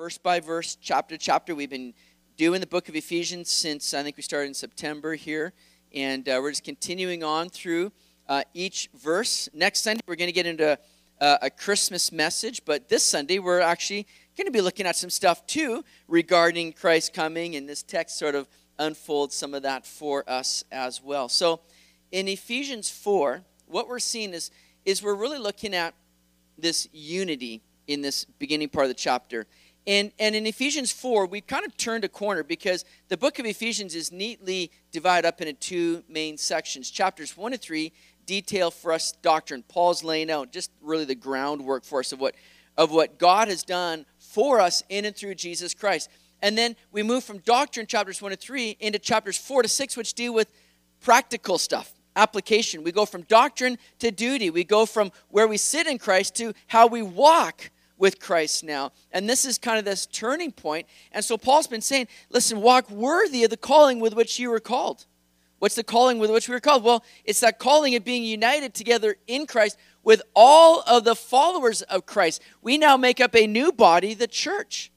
verse by verse, chapter chapter. We've been doing the book of Ephesians since I think we started in September here, and uh, we're just continuing on through uh, each verse. Next Sunday, we're going to get into uh, a Christmas message, but this Sunday, we're actually going to be looking at some stuff too regarding Christ coming, and this text sort of unfolds some of that for us as well. So, in Ephesians 4, what we're seeing is, is we're really looking at this unity in this beginning part of the chapter. And, and in Ephesians 4, we kind of turned a corner because the book of Ephesians is neatly divided up into two main sections. Chapters 1 and 3 detail for us doctrine. Paul's laying out just really the groundwork for us of what, of what God has done for us in and through Jesus Christ. And then we move from doctrine, chapters 1 to 3, into chapters 4 to 6, which deal with practical stuff, application. We go from doctrine to duty. We go from where we sit in Christ to how we walk with Christ now. And this is kind of this turning point. And so Paul's been saying, listen, walk worthy of the calling with which you were called. What's the calling with which we were called? Well, it's that calling of being united together in Christ with all of the followers of Christ. We now make up a new body, the church.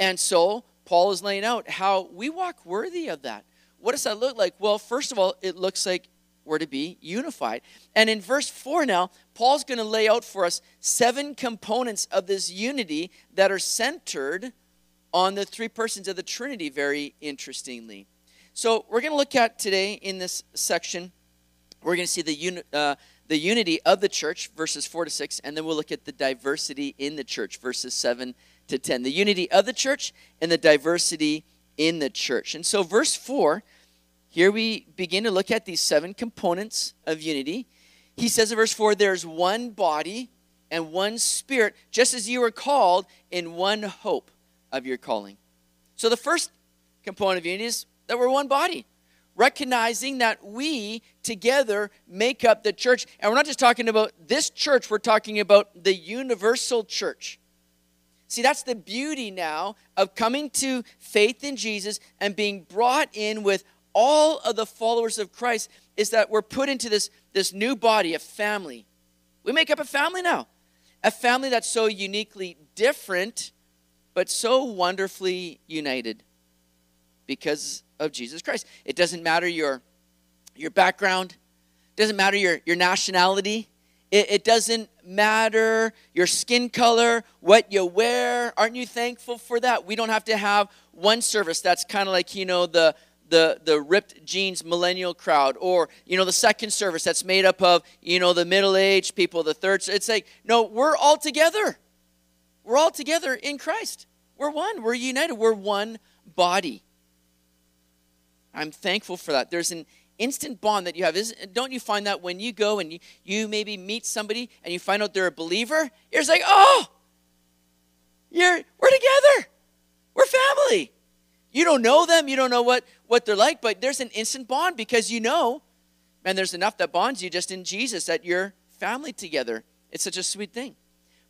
And so Paul is laying out how we walk worthy of that. What does that look like? Well, first of all, it looks like we're to be unified. And in verse 4 now, Paul's going to lay out for us seven components of this unity that are centered on the three persons of the Trinity, very interestingly. So, we're going to look at today in this section, we're going to see the, uni- uh, the unity of the church, verses 4 to 6, and then we'll look at the diversity in the church, verses 7 to 10. The unity of the church and the diversity in the church. And so, verse 4 here we begin to look at these seven components of unity. He says in verse 4 there's one body and one spirit, just as you were called in one hope of your calling. So the first component of unity is that we're one body, recognizing that we together make up the church. And we're not just talking about this church, we're talking about the universal church. See, that's the beauty now of coming to faith in Jesus and being brought in with all of the followers of Christ is that we're put into this, this new body, a family. We make up a family now. A family that's so uniquely different, but so wonderfully united because of Jesus Christ. It doesn't matter your, your background, doesn't matter your, your nationality, it, it doesn't matter your skin color, what you wear. Aren't you thankful for that? We don't have to have one service that's kind of like, you know, the the, the ripped jeans millennial crowd or you know the second service that's made up of you know the middle-aged people the third it's like no we're all together. We're all together in christ. We're one. We're united. We're one body. I'm thankful for that. There's an instant bond that you have. Isn't, don't you find that when you go and you, you maybe meet somebody and you find out they're a believer you're like oh you're we're together. We're family you don't know them, you don't know what, what they're like, but there's an instant bond because you know, and there's enough that bonds you just in Jesus that you're family together. It's such a sweet thing.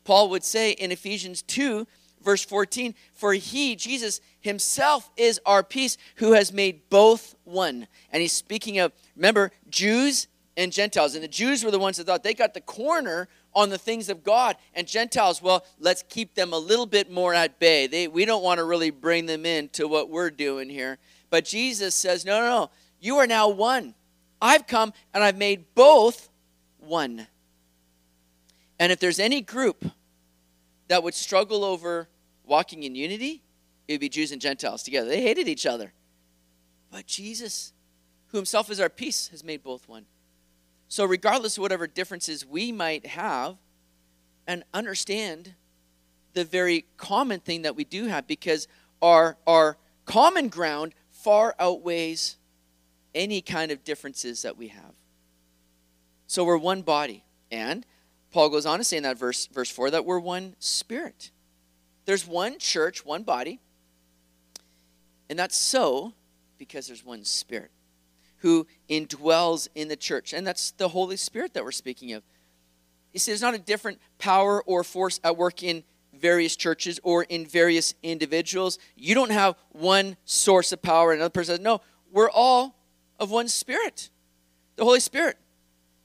Paul would say in Ephesians 2, verse 14, For he, Jesus himself, is our peace, who has made both one. And he's speaking of, remember, Jews and Gentiles. And the Jews were the ones that thought they got the corner on the things of God. And Gentiles, well, let's keep them a little bit more at bay. They, we don't want to really bring them into what we're doing here. But Jesus says, no, no, no. You are now one. I've come and I've made both one. And if there's any group that would struggle over walking in unity, it would be Jews and Gentiles together. They hated each other. But Jesus, who himself is our peace, has made both one. So, regardless of whatever differences we might have, and understand the very common thing that we do have because our, our common ground far outweighs any kind of differences that we have. So we're one body. And Paul goes on to say in that verse, verse 4 that we're one spirit. There's one church, one body. And that's so because there's one spirit who indwells in the church. And that's the Holy Spirit that we're speaking of. You see, there's not a different power or force at work in various churches or in various individuals. You don't have one source of power and another person. Says, no, we're all of one spirit, the Holy Spirit.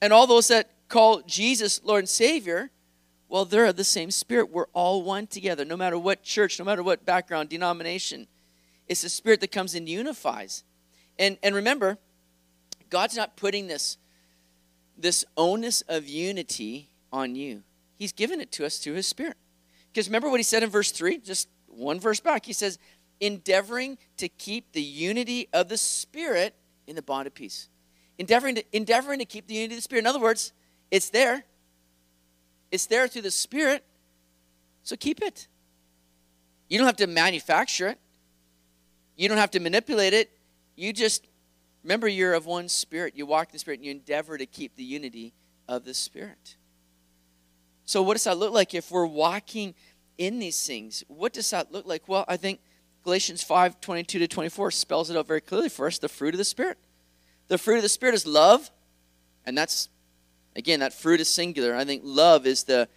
And all those that call Jesus Lord and Savior, Well, they're of the same spirit. We're all one together, no matter what church, no matter what background, denomination. It's the spirit that comes and unifies. And, and remember, God's not putting this, this onus of unity on you. He's given it to us through his spirit. Because remember what he said in verse 3? Just one verse back. He says, endeavoring to keep the unity of the spirit in the bond of peace. Endeavoring to, endeavoring to keep the unity of the spirit. In other words, it's there. It's there through the spirit. So keep it. You don't have to manufacture it. You don't have to manipulate it. You just remember you're of one spirit. You walk in the spirit and you endeavor to keep the unity of the spirit. So, what does that look like if we're walking in these things? What does that look like? Well, I think Galatians 5 22 to 24 spells it out very clearly for us the fruit of the Spirit. The fruit of the Spirit is love, and that's, again, that fruit is singular. I think love is the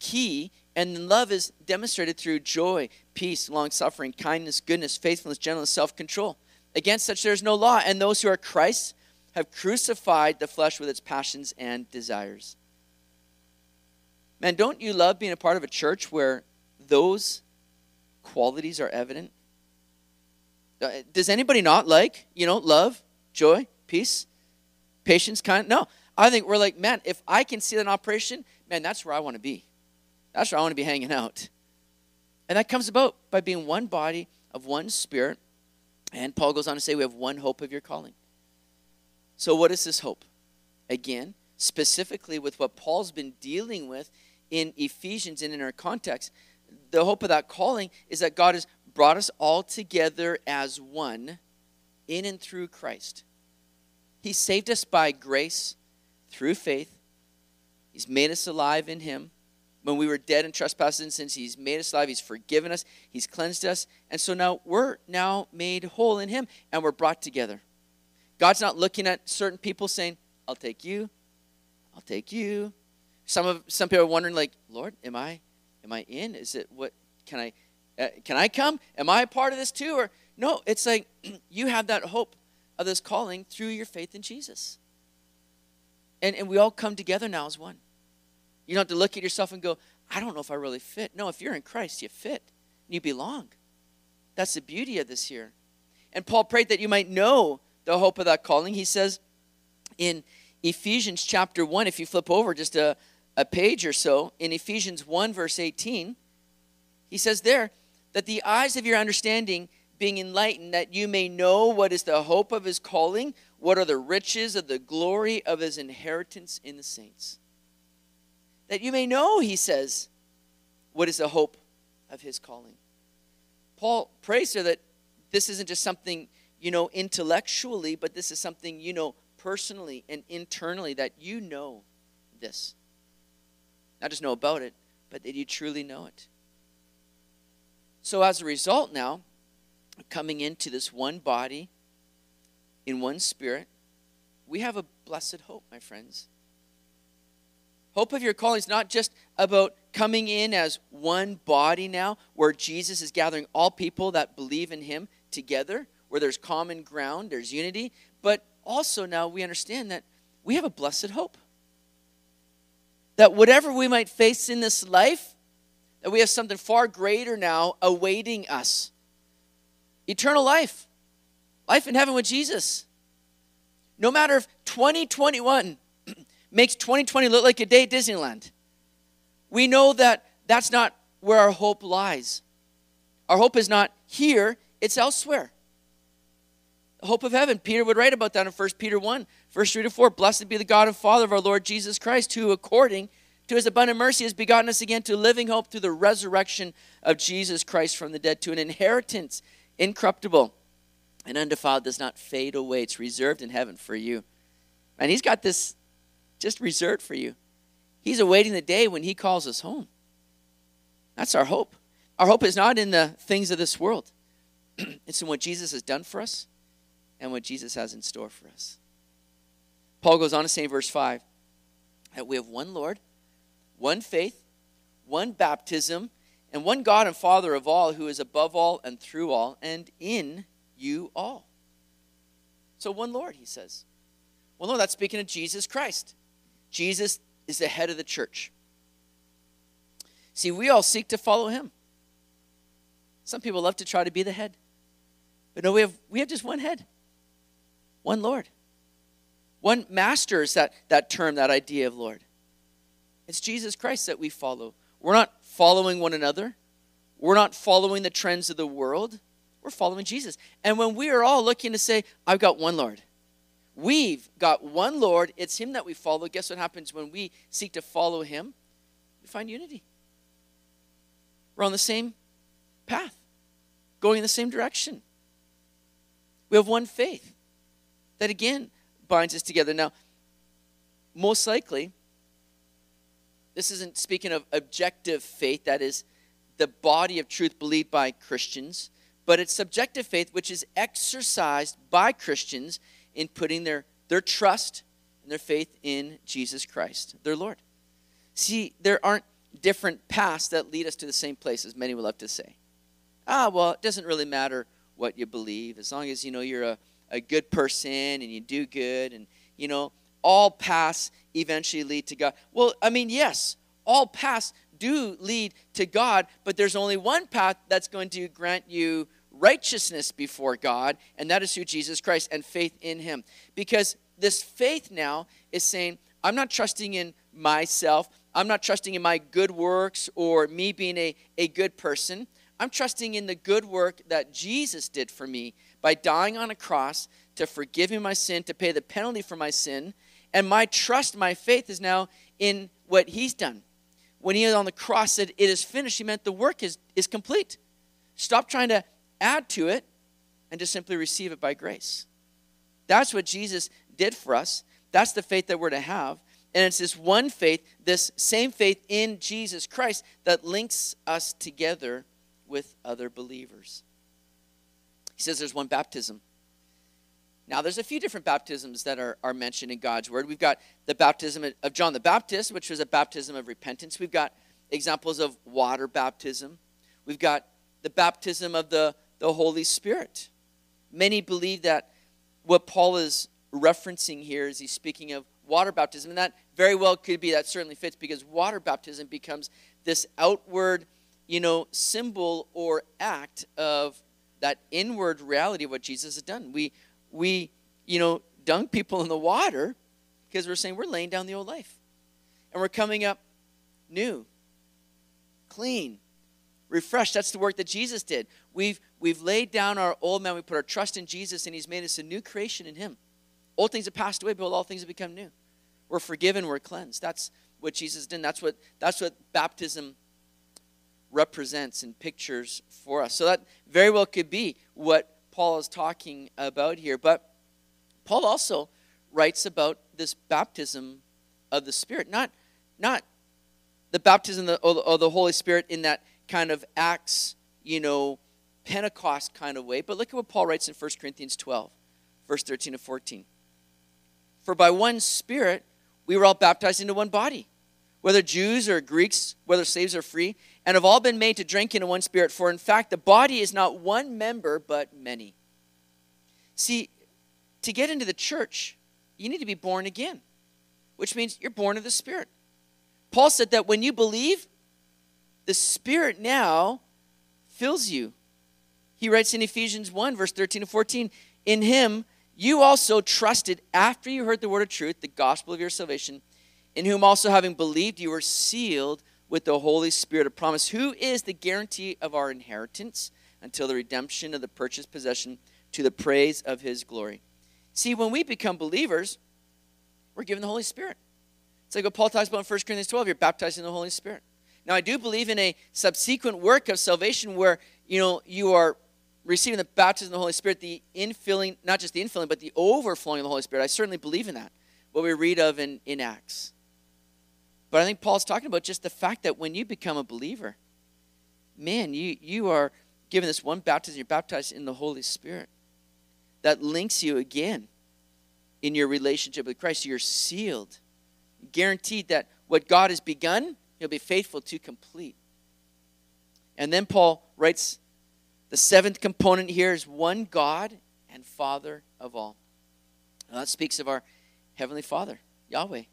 key and love is demonstrated through joy, peace, long suffering, kindness, goodness, faithfulness, gentleness, self control. Against such there is no law, and those who are Christ have crucified the flesh with its passions and desires. Man, don't you love being a part of a church where those qualities are evident? Uh, does anybody not like, you know, love, joy, peace, patience, kind? No. I think we're like, man, if I can see in operation, man, that's where I want to be. That's where I want to be hanging out. And that comes about by being one body of one spirit. And Paul goes on to say, we have one hope of your calling. So, what is this hope? Again, specifically with what Paul's been dealing with in Ephesians and in our context, the hope of that calling is that God has brought us all together as one in and through Christ. He saved us by grace through faith. He's made us alive in Him when we were dead in trespasses and sins he's made us alive he's forgiven us he's cleansed us. And so now we're now made whole in him and we're brought together. God's not looking at certain people saying i'll take you i'll take you. Some of some people are wondering like lord am i am i in? Is it what can i uh, can i come? Am i a part of this too? Or no it's like you have that hope of this calling through your faith in jesus. And and we all come together now as one you don't have to look at yourself and go, I don't know if I really fit. No, if you're in Christ, you fit. and You belong. That's the beauty of this here. And Paul prayed that you might know the hope of that calling. He says in Ephesians chapter 1, if you flip over just a, a page or so, in Ephesians 1, verse 18, he says there that the eyes of your understanding being enlightened, that you may know what is the hope of his calling, what are the riches of the glory of his inheritance in the saints that you may know, he says, what is the hope of his calling. Paul prays here that this isn't just something you know intellectually, but this is something you know personally and internally that you know this. Not just know about it, but that you truly know it. So, as a result, now, coming into this one body in one spirit, we have a blessed hope, my friends. Hope of your calling is not just about coming in as one body now, where Jesus is gathering all people that believe in him together, where there's common ground, there's unity, but also now we understand that we have a blessed hope. That whatever we might face in this life, that we have something far greater now awaiting us eternal life, life in heaven with Jesus. No matter if 2021 makes 2020 look like a day at Disneyland. We know that that's not where our hope lies. Our hope is not here, it's elsewhere. The hope of heaven. Peter would write about that in 1 Peter 1, verse 3 to 4. Blessed be the God and Father of our Lord Jesus Christ, who according to his abundant mercy has begotten us again to living hope through the resurrection of Jesus Christ from the dead, to an inheritance incorruptible and undefiled, does not fade away. It's reserved in heaven for you. And he's got this just reserved for you. He's awaiting the day when He calls us home. That's our hope. Our hope is not in the things of this world, it's in what Jesus has done for us and what Jesus has in store for us. Paul goes on to say in verse 5 that we have one Lord, one faith, one baptism, and one God and Father of all, who is above all and through all and in you all. So, one Lord, he says. Well, no, that's speaking of Jesus Christ. Jesus is the head of the church. See, we all seek to follow him. Some people love to try to be the head. But no, we have, we have just one head, one Lord. One master is that, that term, that idea of Lord. It's Jesus Christ that we follow. We're not following one another. We're not following the trends of the world. We're following Jesus. And when we are all looking to say, I've got one Lord, we've got one Lord, it's Him that we follow. Guess what happens when we seek to follow Him? We find unity. We're on the same path, going in the same direction. We have one faith that again binds us together. Now, most likely, this isn't speaking of objective faith, that is the body of truth believed by Christians, but it's subjective faith, which is exercised by Christians in putting their, their trust and their faith in Jesus Christ, their Lord. See, there aren't different paths that lead us to the same place, as many would love to say. Ah, well, it doesn't really matter what you believe, as long as you know you're a, a good person and you do good, and you know, all paths eventually lead to God. Well, I mean, yes, all paths do lead to God, but there's only one path that's going to grant you righteousness before God, and that is through Jesus Christ and faith in Him. Because this faith now is saying, I'm not trusting in myself, I'm not trusting in my good works or me being a, a good person. I'm trusting in the good work that Jesus did for me by dying on a cross to forgive me my sin, to pay the penalty for my sin. And my trust, my faith is now in what He's done. When He on the cross said, It is finished, He meant the work is, is complete. Stop trying to add to it and just simply receive it by grace. That's what Jesus did for us. That's the faith that we're to have. And it's this one faith, this same faith in Jesus Christ, that links us together with other believers. He says there's one baptism. Now, there's a few different baptisms that are, are mentioned in God's Word. We've got the baptism of John the Baptist, which was a baptism of repentance. We've got examples of water baptism. We've got the baptism of the, the Holy Spirit. Many believe that what Paul is referencing here is he's speaking of water baptism. And that very well could be, that certainly fits because water baptism becomes this outward, you know, symbol or act of that inward reality of what Jesus has done. We, we, you know, dunk people in the water because we're saying we're laying down the old life. And we're coming up new, clean, refreshed. That's the work that Jesus did. We've, we've laid down our old man. We put our trust in Jesus, and he's made us a new creation in him. Old things have passed away, but all things have become new. We're forgiven, we're cleansed. That's what Jesus did. That's what, that's what baptism represents and pictures for us. So that very well could be what Paul is talking about here. But Paul also writes about this baptism of the Spirit, not, not the baptism of the, of the Holy Spirit in that kind of Acts, you know, Pentecost kind of way. But look at what Paul writes in 1 Corinthians 12, verse 13 to 14. For by one Spirit we were all baptized into one body, whether Jews or Greeks, whether slaves or free, and have all been made to drink into one Spirit. For in fact, the body is not one member, but many. See, to get into the church, you need to be born again, which means you're born of the Spirit. Paul said that when you believe, the Spirit now fills you. He writes in Ephesians 1, verse 13 to 14, In him you also trusted after you heard the word of truth, the gospel of your salvation, in whom also having believed you were sealed with the Holy Spirit of promise, who is the guarantee of our inheritance until the redemption of the purchased possession to the praise of his glory. See, when we become believers, we're given the Holy Spirit. It's like what Paul talks about in 1 Corinthians 12, you're baptized in the Holy Spirit. Now, I do believe in a subsequent work of salvation where, you know, you are receiving the baptism of the Holy Spirit, the infilling, not just the infilling, but the overflowing of the Holy Spirit. I certainly believe in that, what we read of in, in Acts. But I think Paul's talking about just the fact that when you become a believer, man, you, you are given this one baptism, you're baptized in the Holy Spirit. That links you again in your relationship with Christ. You're sealed, guaranteed that what God has begun, He'll be faithful to complete. And then Paul writes the seventh component here is one God and Father of all. Now that speaks of our Heavenly Father, Yahweh.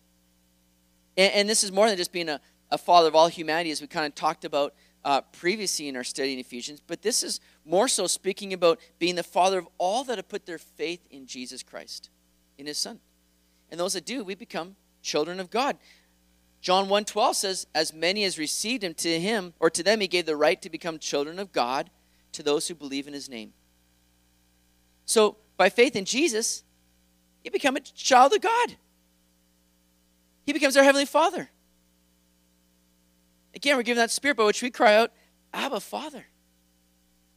And, and, this is more than just being a, a father of all humanity, as we kind of talked about uh, previously in our study in Ephesians, but this is more so speaking about being the father of all that have put their faith in Jesus Christ, in his son. And those that do, we become children of God. John 1:12 says, "As many as received him to him or to them he gave the right to become children of God to those who believe in his name." So, by faith in Jesus, you become a child of God. He becomes our heavenly Father. Again, we're given that spirit by which we cry out, Abba, Father.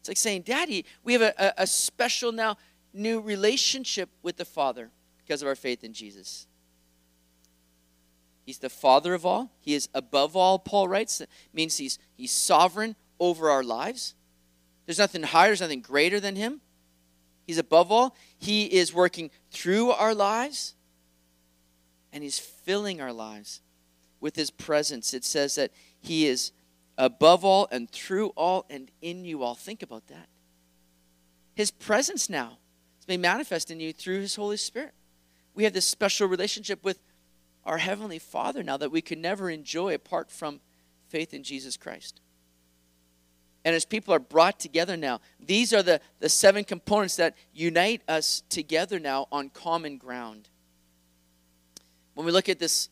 It's like saying, Daddy, we have a, a, special now new relationship with the Father because of our faith in Jesus. He's the Father of all. He is above all, Paul writes. That means he's, he's sovereign over our lives. There's nothing higher, there's nothing greater than him. He's above all. He is working through our lives, and he's filling our lives with his presence. It says that he is above all and through all and in you all. Think about that. His presence now is being manifest in you through his Holy Spirit. We have this special relationship with our Heavenly Father now that we could never enjoy apart from faith in Jesus Christ. And as people are brought together now, these are the, the seven components that unite us together now on common ground. When we look at this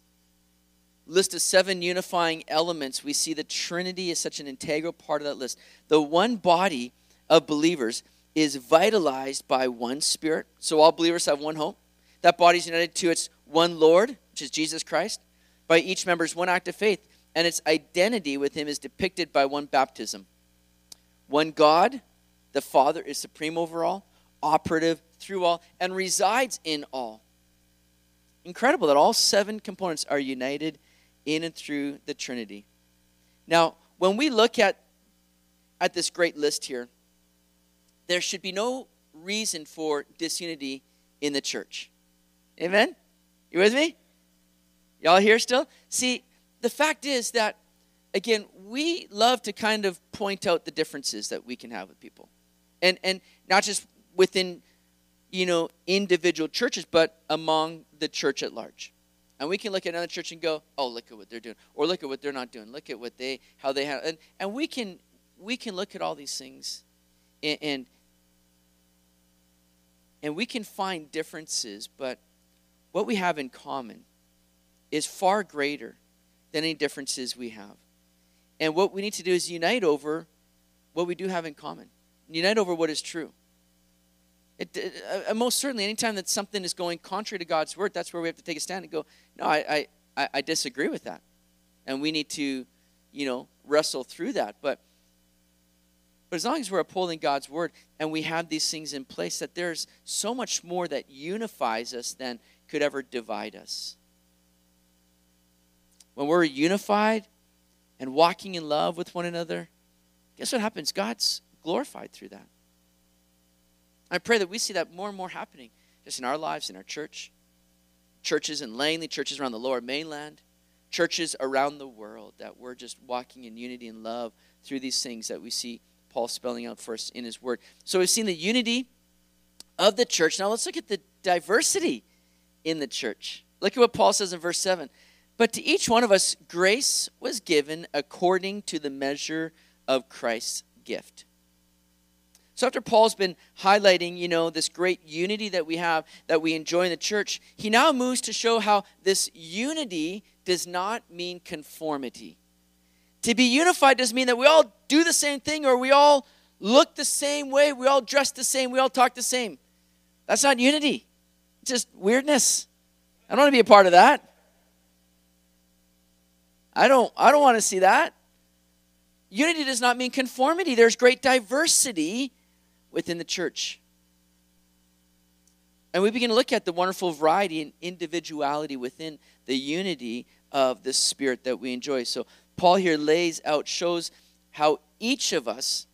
list of seven unifying elements, we see the Trinity is such an integral part of that list. The one body of believers is vitalized by one Spirit. So all believers have one hope. That body is united to its one Lord, which is Jesus Christ, by each member's one act of faith. And its identity with him is depicted by one baptism. One God, the Father, is supreme over all, operative through all, and resides in all. Incredible that all seven components are united in and through the Trinity. Now, when we look at, at this great list here, there should be no reason for disunity in the church. Amen? You with me? Y'all here still? See, the fact is that, again, we love to kind of point out the differences that we can have with people. And, and not just within, you know, individual churches, but among the church at large. And we can look at another church and go, oh, look at what they're doing. Or look at what they're not doing. Look at what they, how they have. And, and we, can, we can look at all these things and, and, and we can find differences, but what we have in common is far greater than any differences we have. And what we need to do is unite over what we do have in common, unite over what is true. It, uh, uh, most certainly, anytime that something is going contrary to God's word, that's where we have to take a stand and go, no, I, I, I disagree with that. And we need to, you know, wrestle through that. But, but as long as we're upholding God's word and we have these things in place, that there's so much more that unifies us than could ever divide us. When we're unified and walking in love with one another, guess what happens? God's glorified through that. I pray that we see that more and more happening just in our lives, in our church, churches in Langley, churches around the lower mainland, churches around the world, that we're just walking in unity and love through these things that we see Paul spelling out for us in his word. So we've seen the unity of the church. Now let's look at the diversity in the church. Look at what Paul says in verse 7. But to each one of us, grace was given according to the measure of Christ's gift. So after Paul's been highlighting, you know, this great unity that we have, that we enjoy in the church, he now moves to show how this unity does not mean conformity. To be unified doesn't mean that we all do the same thing or we all look the same way, we all dress the same, we all talk the same. That's not unity. It's just weirdness. I don't want to be a part of that. I don't I don't want to see that. Unity does not mean conformity. There's great diversity within the church. And we begin to look at the wonderful variety and individuality within the unity of the Spirit that we enjoy. So, Paul here lays out, shows how each of us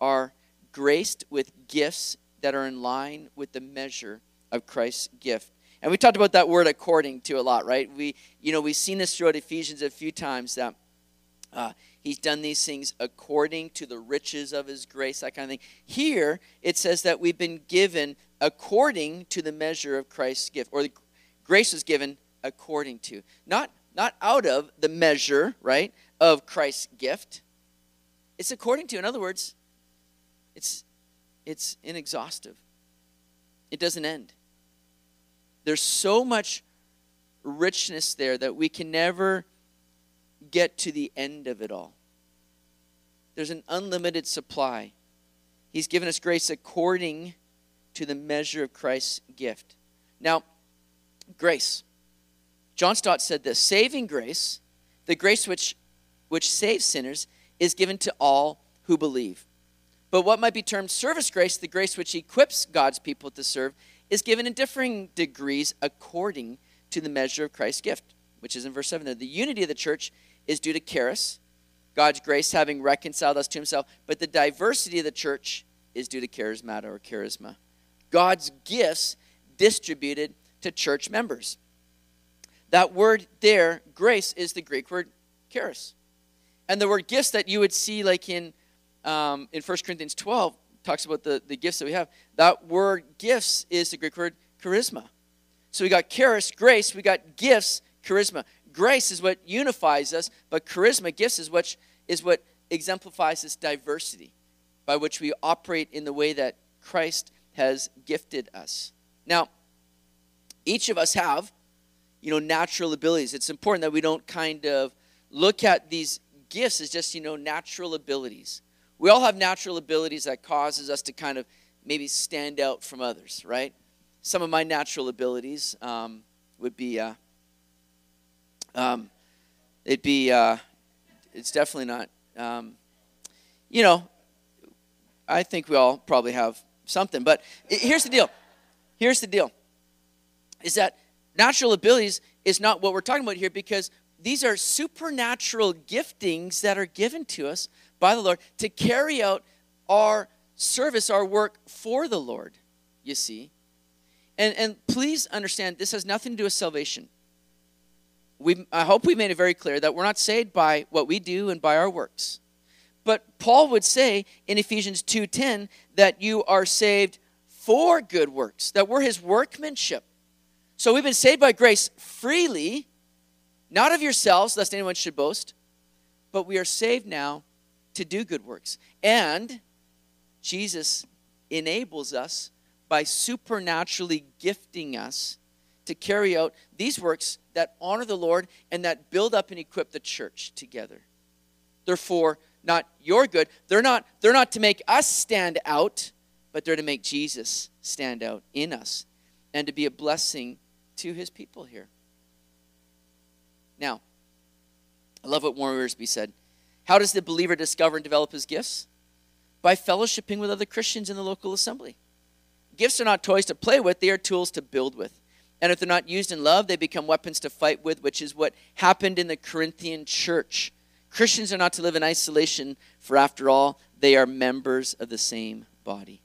are graced with gifts that are in line with the measure of Christ's gift. And we talked about that word according to a lot, right? We, you know, we've seen this throughout Ephesians a few times that uh, He's done these things according to the riches of his grace, that kind of thing. Here, it says that we've been given according to the measure of Christ's gift, or the grace was given according to. Not not out of the measure, right, of Christ's gift. It's according to, in other words, it's it's inexhaustive. It doesn't end. There's so much richness there that we can never get to the end of it all. There's an unlimited supply. He's given us grace according to the measure of Christ's gift. Now, grace. John Stott said this saving grace, the grace which, which saves sinners, is given to all who believe. But what might be termed service grace, the grace which equips God's people to serve, is given in differing degrees according to the measure of Christ's gift, which is in verse 7 there. The unity of the church is due to charis, God's grace having reconciled us to himself, but the diversity of the church is due to charismata or charisma. God's gifts distributed to church members. That word there, grace, is the Greek word charis. And the word gifts that you would see like in um, in 1 Corinthians 12 talks about the, the gifts that we have. That word gifts is the Greek word charisma. So we got charis, grace, we got gifts, charisma. Grace is what unifies us, but charisma, gifts, is what, is what exemplifies this diversity by which we operate in the way that Christ has gifted us. Now, each of us have, you know, natural abilities. It's important that we don't kind of look at these gifts as just, you know, natural abilities we all have natural abilities that causes us to kind of maybe stand out from others, right? Some of my natural abilities um, would be, uh, um, it'd be, uh, it's definitely not, um, you know, I think we all probably have something. But here's the deal. Here's the deal. Is that natural abilities is not what we're talking about here because these are supernatural giftings that are given to us by the Lord to carry out our service, our work for the Lord, you see. And, and please understand, this has nothing to do with salvation. we I hope we made it very clear that we're not saved by what we do and by our works. But Paul would say in Ephesians 2:10 that you are saved for good works, that we're his workmanship. So we've been saved by grace freely, not of yourselves, lest anyone should boast, but we are saved now to do good works. And Jesus enables us by supernaturally gifting us to carry out these works that honor the Lord and that build up and equip the church together. Therefore, not your good. They're not, they're not to make us stand out, but they're to make Jesus stand out in us and to be a blessing to his people here. Now, I love what Warren Wiersbe said. How does the believer discover and develop his gifts? By fellowshipping with other Christians in the local assembly. Gifts are not toys to play with, they are tools to build with. And if they're not used in love, they become weapons to fight with, which is what happened in the Corinthian church. Christians are not to live in isolation, for after all, they are members of the same body.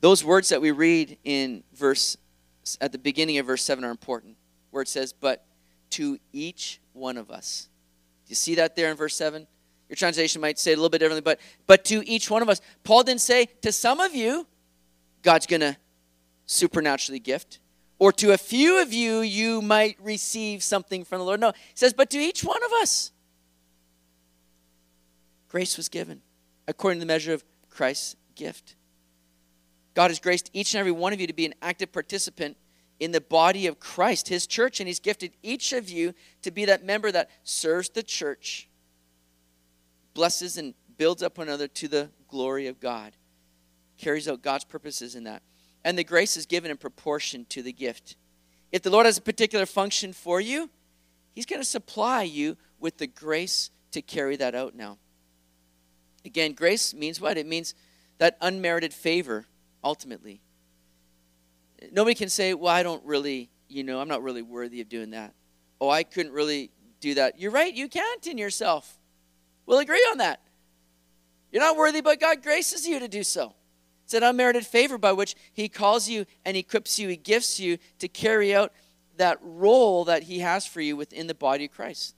Those words that we read in verse at the beginning of verse 7 are important, where it says, But to each one of us Do you see that there in verse 7? Your translation might say it a little bit differently, but but to each one of us. Paul didn't say to some of you, God's gonna supernaturally gift. Or to a few of you, you might receive something from the Lord. No, he says, but to each one of us, grace was given according to the measure of Christ's gift. God has graced each and every one of you to be an active participant in the body of Christ, his church, and he's gifted each of you to be that member that serves the church, blesses and builds up one another to the glory of God, carries out God's purposes in that. And the grace is given in proportion to the gift. If the Lord has a particular function for you, he's going to supply you with the grace to carry that out now. Again, grace means what? It means that unmerited favor, ultimately nobody can say, well, I don't really, you know, I'm not really worthy of doing that. Oh, I couldn't really do that. You're right, you can't in yourself. We'll agree on that. You're not worthy, but God graces you to do so. It's an unmerited favor by which He calls you and equips you, He gifts you to carry out that role that He has for you within the body of Christ.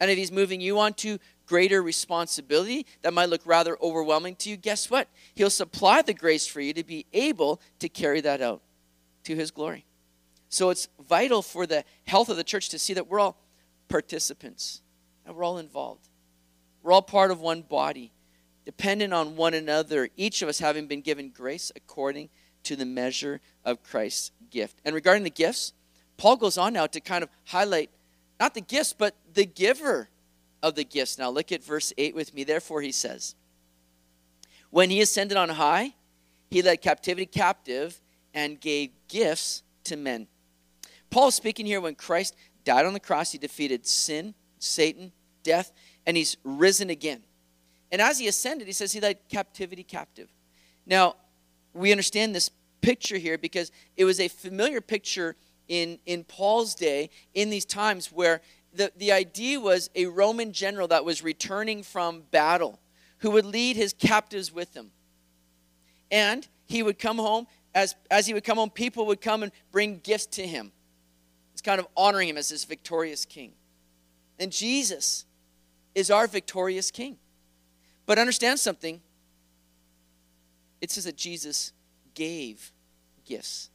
And if He's moving you on to greater responsibility that might look rather overwhelming to you, guess what? He'll supply the grace for you to be able to carry that out to his glory. So it's vital for the health of the church to see that we're all participants and we're all involved. We're all part of one body, dependent on one another, each of us having been given grace according to the measure of Christ's gift. And regarding the gifts, Paul goes on now to kind of highlight not the gifts, but the giver of the gifts. Now look at verse 8 with me. Therefore, he says, When he ascended on high, he led captivity captive and gave gifts to men. Paul is speaking here when Christ died on the cross, he defeated sin, Satan, death, and he's risen again. And as he ascended, he says he led captivity captive. Now, we understand this picture here because it was a familiar picture in, in Paul's day in these times where the, the idea was a Roman general that was returning from battle who would lead his captives with him. And he would come home. As, as he would come home, people would come and bring gifts to him. It's kind of honoring him as this victorious king. And Jesus is our victorious king. But understand something it says that Jesus gave gifts.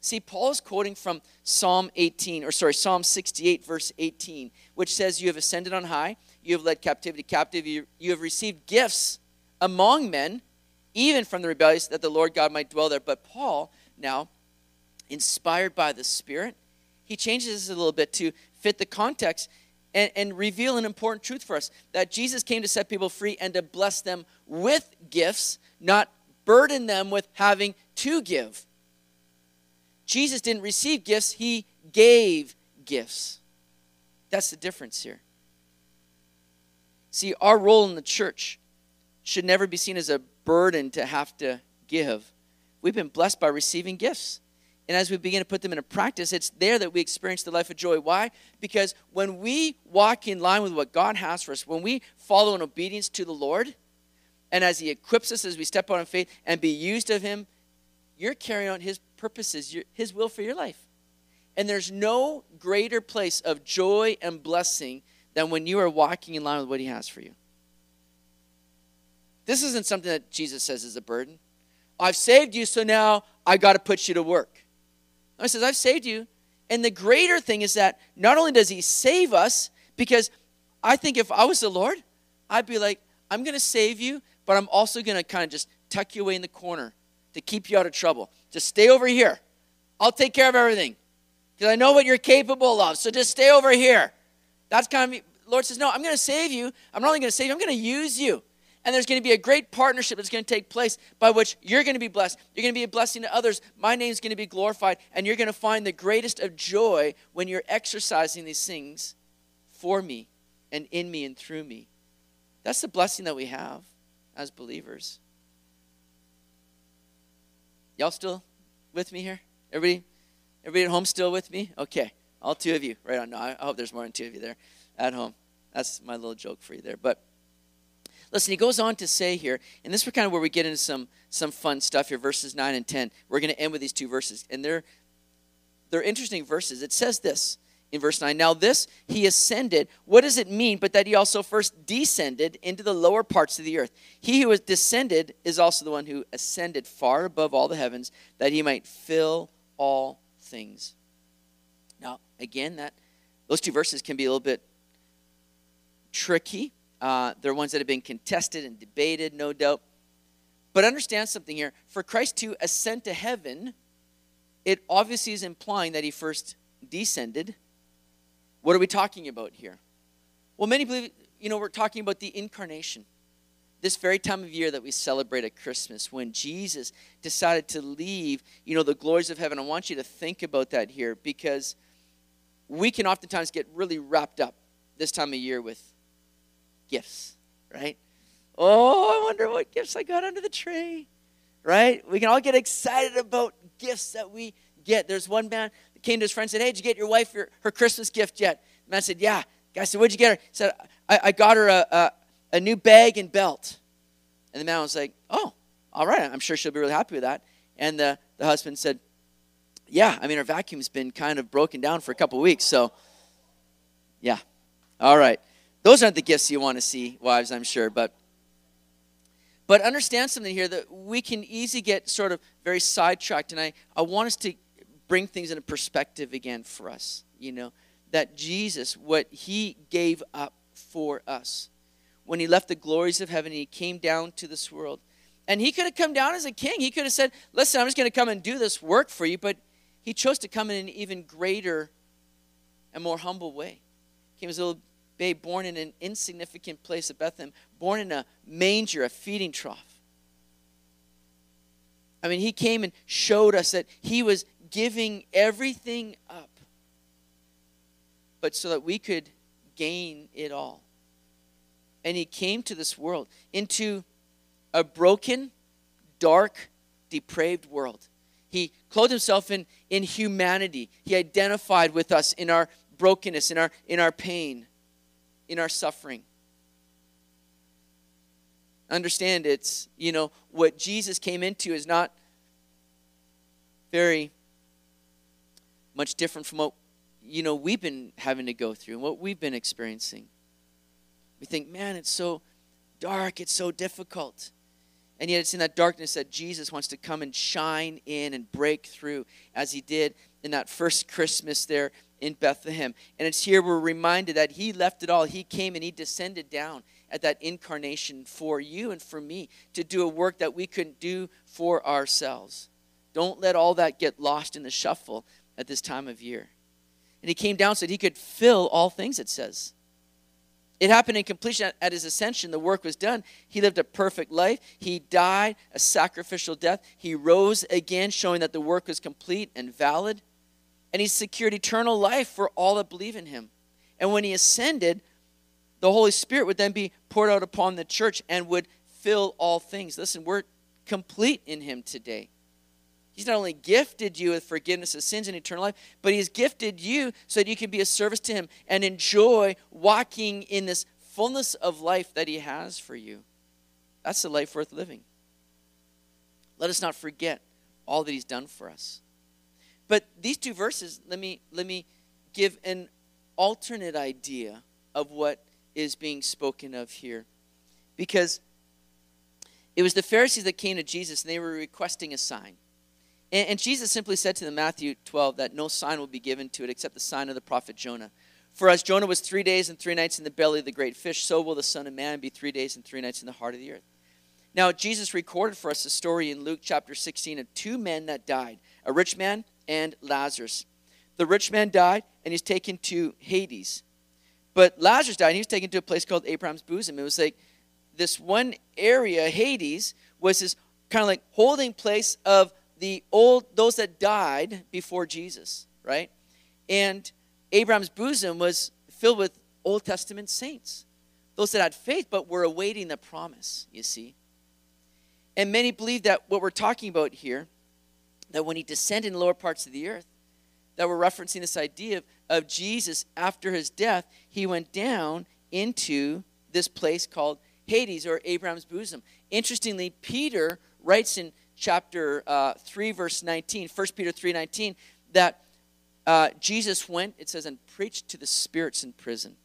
See, Paul is quoting from Psalm 18, or sorry, Psalm 68, verse 18, which says, You have ascended on high, you have led captivity captive, you, you have received gifts among men, even from the rebellious, that the Lord God might dwell there. But Paul, now, inspired by the Spirit, he changes this a little bit to fit the context and, and reveal an important truth for us that Jesus came to set people free and to bless them with gifts, not burden them with having to give. Jesus didn't receive gifts, he gave gifts. That's the difference here. See, our role in the church should never be seen as a burden to have to give. We've been blessed by receiving gifts. And as we begin to put them into practice, it's there that we experience the life of joy. Why? Because when we walk in line with what God has for us, when we follow in obedience to the Lord, and as He equips us as we step out in faith and be used of Him, you're carrying out His purposes, His will for your life. And there's no greater place of joy and blessing than when you are walking in line with what He has for you. This isn't something that Jesus says is a burden. I've saved you, so now I got to put you to work. No, he says, I've saved you. And the greater thing is that not only does He save us, because I think if I was the Lord, I'd be like, I'm going to save you, but I'm also going to kind of just tuck you away in the corner to keep you out of trouble. Just stay over here. I'll take care of everything because I know what you're capable of. So just stay over here. That's kind of, me. Lord says, No, I'm going to save you. I'm not only going to save you, I'm going to use you. And there's going to be a great partnership that's going to take place by which you're going to be blessed. You're going to be a blessing to others. My name's going to be glorified. And you're going to find the greatest of joy when you're exercising these things for me and in me and through me. That's the blessing that we have as believers. Y'all still with me here? Everybody, everybody at home still with me? Okay, all two of you. Right on. No, I hope there's more than two of you there at home. That's my little joke for you there. But listen, he goes on to say here, and this is kind of where we get into some some fun stuff here. Verses nine and ten. We're going to end with these two verses, and they're they're interesting verses. It says this in verse 9. Now, this he ascended. What does it mean? But that he also first descended into the lower parts of the earth. He who was descended is also the one who ascended far above all the heavens, that he might fill all things. Now, again, that those two verses can be a little bit tricky. Uh, they're ones that have been contested and debated, no doubt. But understand something here. For Christ to ascend to heaven, it obviously is implying that he first descended what are we talking about here? Well, many believe, you know, we're talking about the incarnation. This very time of year that we celebrate at Christmas, when Jesus decided to leave, you know, the glories of heaven. I want you to think about that here because we can oftentimes get really wrapped up this time of year with gifts, right? Oh, I wonder what gifts I got under the tree, right? We can all get excited about gifts that we get. There's one man that came to his friend and said, Hey, did you get your wife your, her Christmas gift yet? The man said, Yeah. The guy said, What'd you get her? He said, I, I got her a, a, a new bag and belt. And the man was like, Oh, all right. I'm sure she'll be really happy with that. And the, the husband said, Yeah, I mean, our vacuum's been kind of broken down for a couple weeks. So, yeah. All right. Those aren't the gifts you want to see, wives, I'm sure. But but understand something here that we can easily get sort of very sidetracked. And I, I want us to bring things into perspective again for us, you know, that Jesus, what he gave up for us when he left the glories of heaven, he came down to this world. And he could have come down as a king. He could have said, Listen, I'm just going to come and do this work for you. But he chose to come in an even greater and more humble way. Came as a little babe born in an insignificant place of Bethlehem, born in a manger, a feeding trough. I mean, he came and showed us that he was giving everything up, but so that we could gain it all. And he came to this world, into a broken, dark, depraved world. He clothed himself in, in humanity. He identified with us in our brokenness, in our, in our pain, in our suffering. Understand it's, you know, what Jesus came into is not very much different from what, you know, we've been having to go through and what we've been experiencing. We think, man, it's so dark, it's so difficult. And yet it's in that darkness that Jesus wants to come and shine in and break through as he did in that first Christmas there in Bethlehem. And it's here we're reminded that he left it all. He came and he descended down at that incarnation for you and for me to do a work that we couldn't do for ourselves. Don't let all that get lost in the shuffle at this time of year. And he came down so that he could fill all things, it says. It happened in completion at his ascension. The work was done. He lived a perfect life. He died a sacrificial death. He rose again, showing that the work was complete and valid. And he secured eternal life for all that believe in him. And when he ascended, the Holy Spirit would then be poured out upon the church and would fill all things. Listen, we're complete in him today. He's not only gifted you with forgiveness of sins and eternal life, but He's gifted you so that you can be a service to Him and enjoy walking in this fullness of life that He has for you. That's the life worth living. Let us not forget all that He's done for us. But these two verses, let me, let me give an alternate idea of what is being spoken of here. Because it was the Pharisees that came to Jesus and they were requesting a sign. And, and Jesus simply said to them, Matthew 12, that no sign will be given to it except the sign of the prophet Jonah. For as Jonah was three days and three nights in the belly of the great fish, so will the Son of Man be three days and three nights in the heart of the earth. Now, Jesus recorded for us a story in Luke chapter 16 of two men that died a rich man and Lazarus. The rich man died, and he's taken to Hades. But Lazarus died, and he was taken to a place called Abraham's bosom. It was like this one area, Hades, was this kind of like holding place of the old those that died before Jesus, right? And Abraham's bosom was filled with Old Testament saints, those that had faith but were awaiting the promise, you see. And many believe that what we're talking about here, that when he descended in lower parts of the earth, that we're referencing this idea of, of Jesus after his death, he went down into this place called Hades or Abraham's bosom. Interestingly, Peter writes in chapter uh, 3, verse 19, 1 Peter 3 19, that uh, Jesus went, it says, and preached to the spirits in prison.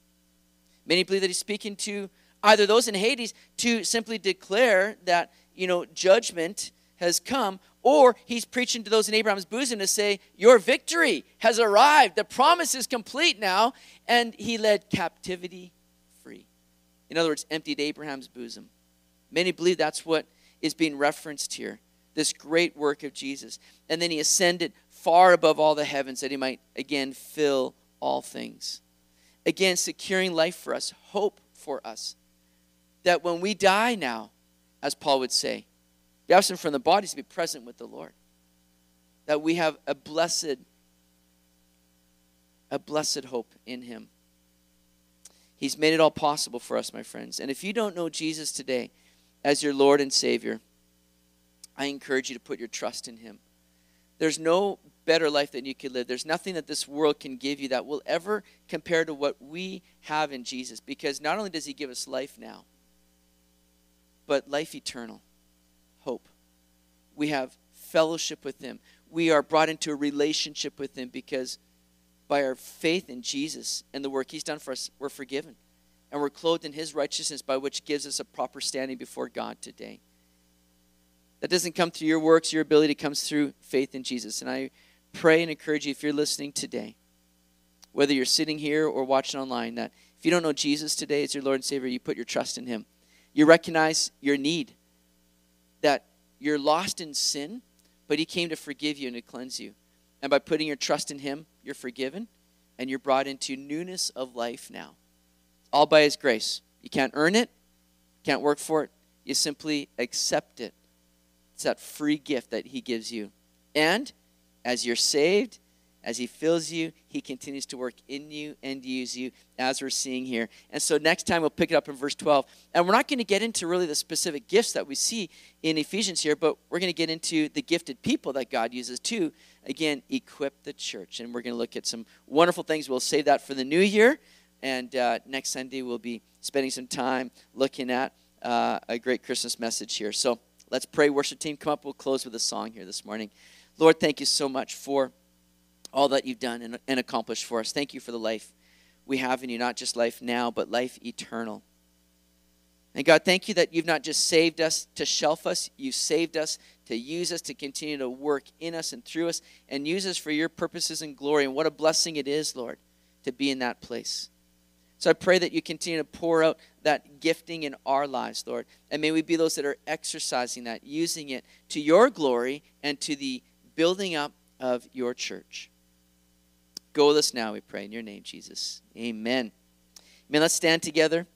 Many believe that he's speaking to either those in Hades to simply declare that, you know, judgment has come, or he's preaching to those in Abraham's bosom to say, Your victory has arrived. The promise is complete now. And he led captivity free. In other words, emptied Abraham's bosom. Many believe that's what is being referenced here this great work of Jesus. And then he ascended far above all the heavens that he might again fill all things. Again, securing life for us, hope for us. That when we die now, as Paul would say, be absent from the bodies to be present with the Lord. That we have a blessed, a blessed hope in him. He's made it all possible for us, my friends. And if you don't know Jesus today as your Lord and Savior, I encourage you to put your trust in Him. There's no better life that you could live. There's nothing that this world can give you that will ever compare to what we have in Jesus. Because not only does He give us life now, but life eternal. We have fellowship with Him. We are brought into a relationship with Him because by our faith in Jesus and the work He's done for us, we're forgiven. And we're clothed in His righteousness, by which gives us a proper standing before God today. That doesn't come through your works, your ability comes through faith in Jesus. And I pray and encourage you if you're listening today, whether you're sitting here or watching online, that if you don't know Jesus today as your Lord and Savior, you put your trust in Him. You recognize your need, that you're lost in sin, but He came to forgive you and to cleanse you. And by putting your trust in Him, you're forgiven and you're brought into newness of life now. All by His grace. You can't earn it, can't work for it. You simply accept it. It's that free gift that He gives you. And as you're saved, as He fills you, He continues to work in you and use you, as we're seeing here. And so next time we'll pick it up in verse 12. And we're not going to get into really the specific gifts that we see in Ephesians here, but we're going to get into the gifted people that God uses to, again, equip the church. And we're going to look at some wonderful things. We'll save that for the new year. And uh, next Sunday, we'll be spending some time looking at uh, a great Christmas message here. So let's pray. Worship team, come up. We'll close with a song here this morning. Lord, thank you so much for all that you've done and, and accomplished for us. Thank you for the life we have in you, not just life now, but life eternal. And God, thank you that you've not just saved us to shelf us, you've saved us to use us, to continue to work in us and through us, and use us for your purposes and glory. And what a blessing it is, Lord, to be in that place. So I pray that you continue to pour out that gifting in our lives, Lord. And may we be those that are exercising that, using it to your glory and to the building up of your church. Go with us now, we pray. In your name, Jesus. Amen. Amen. Let's stand together.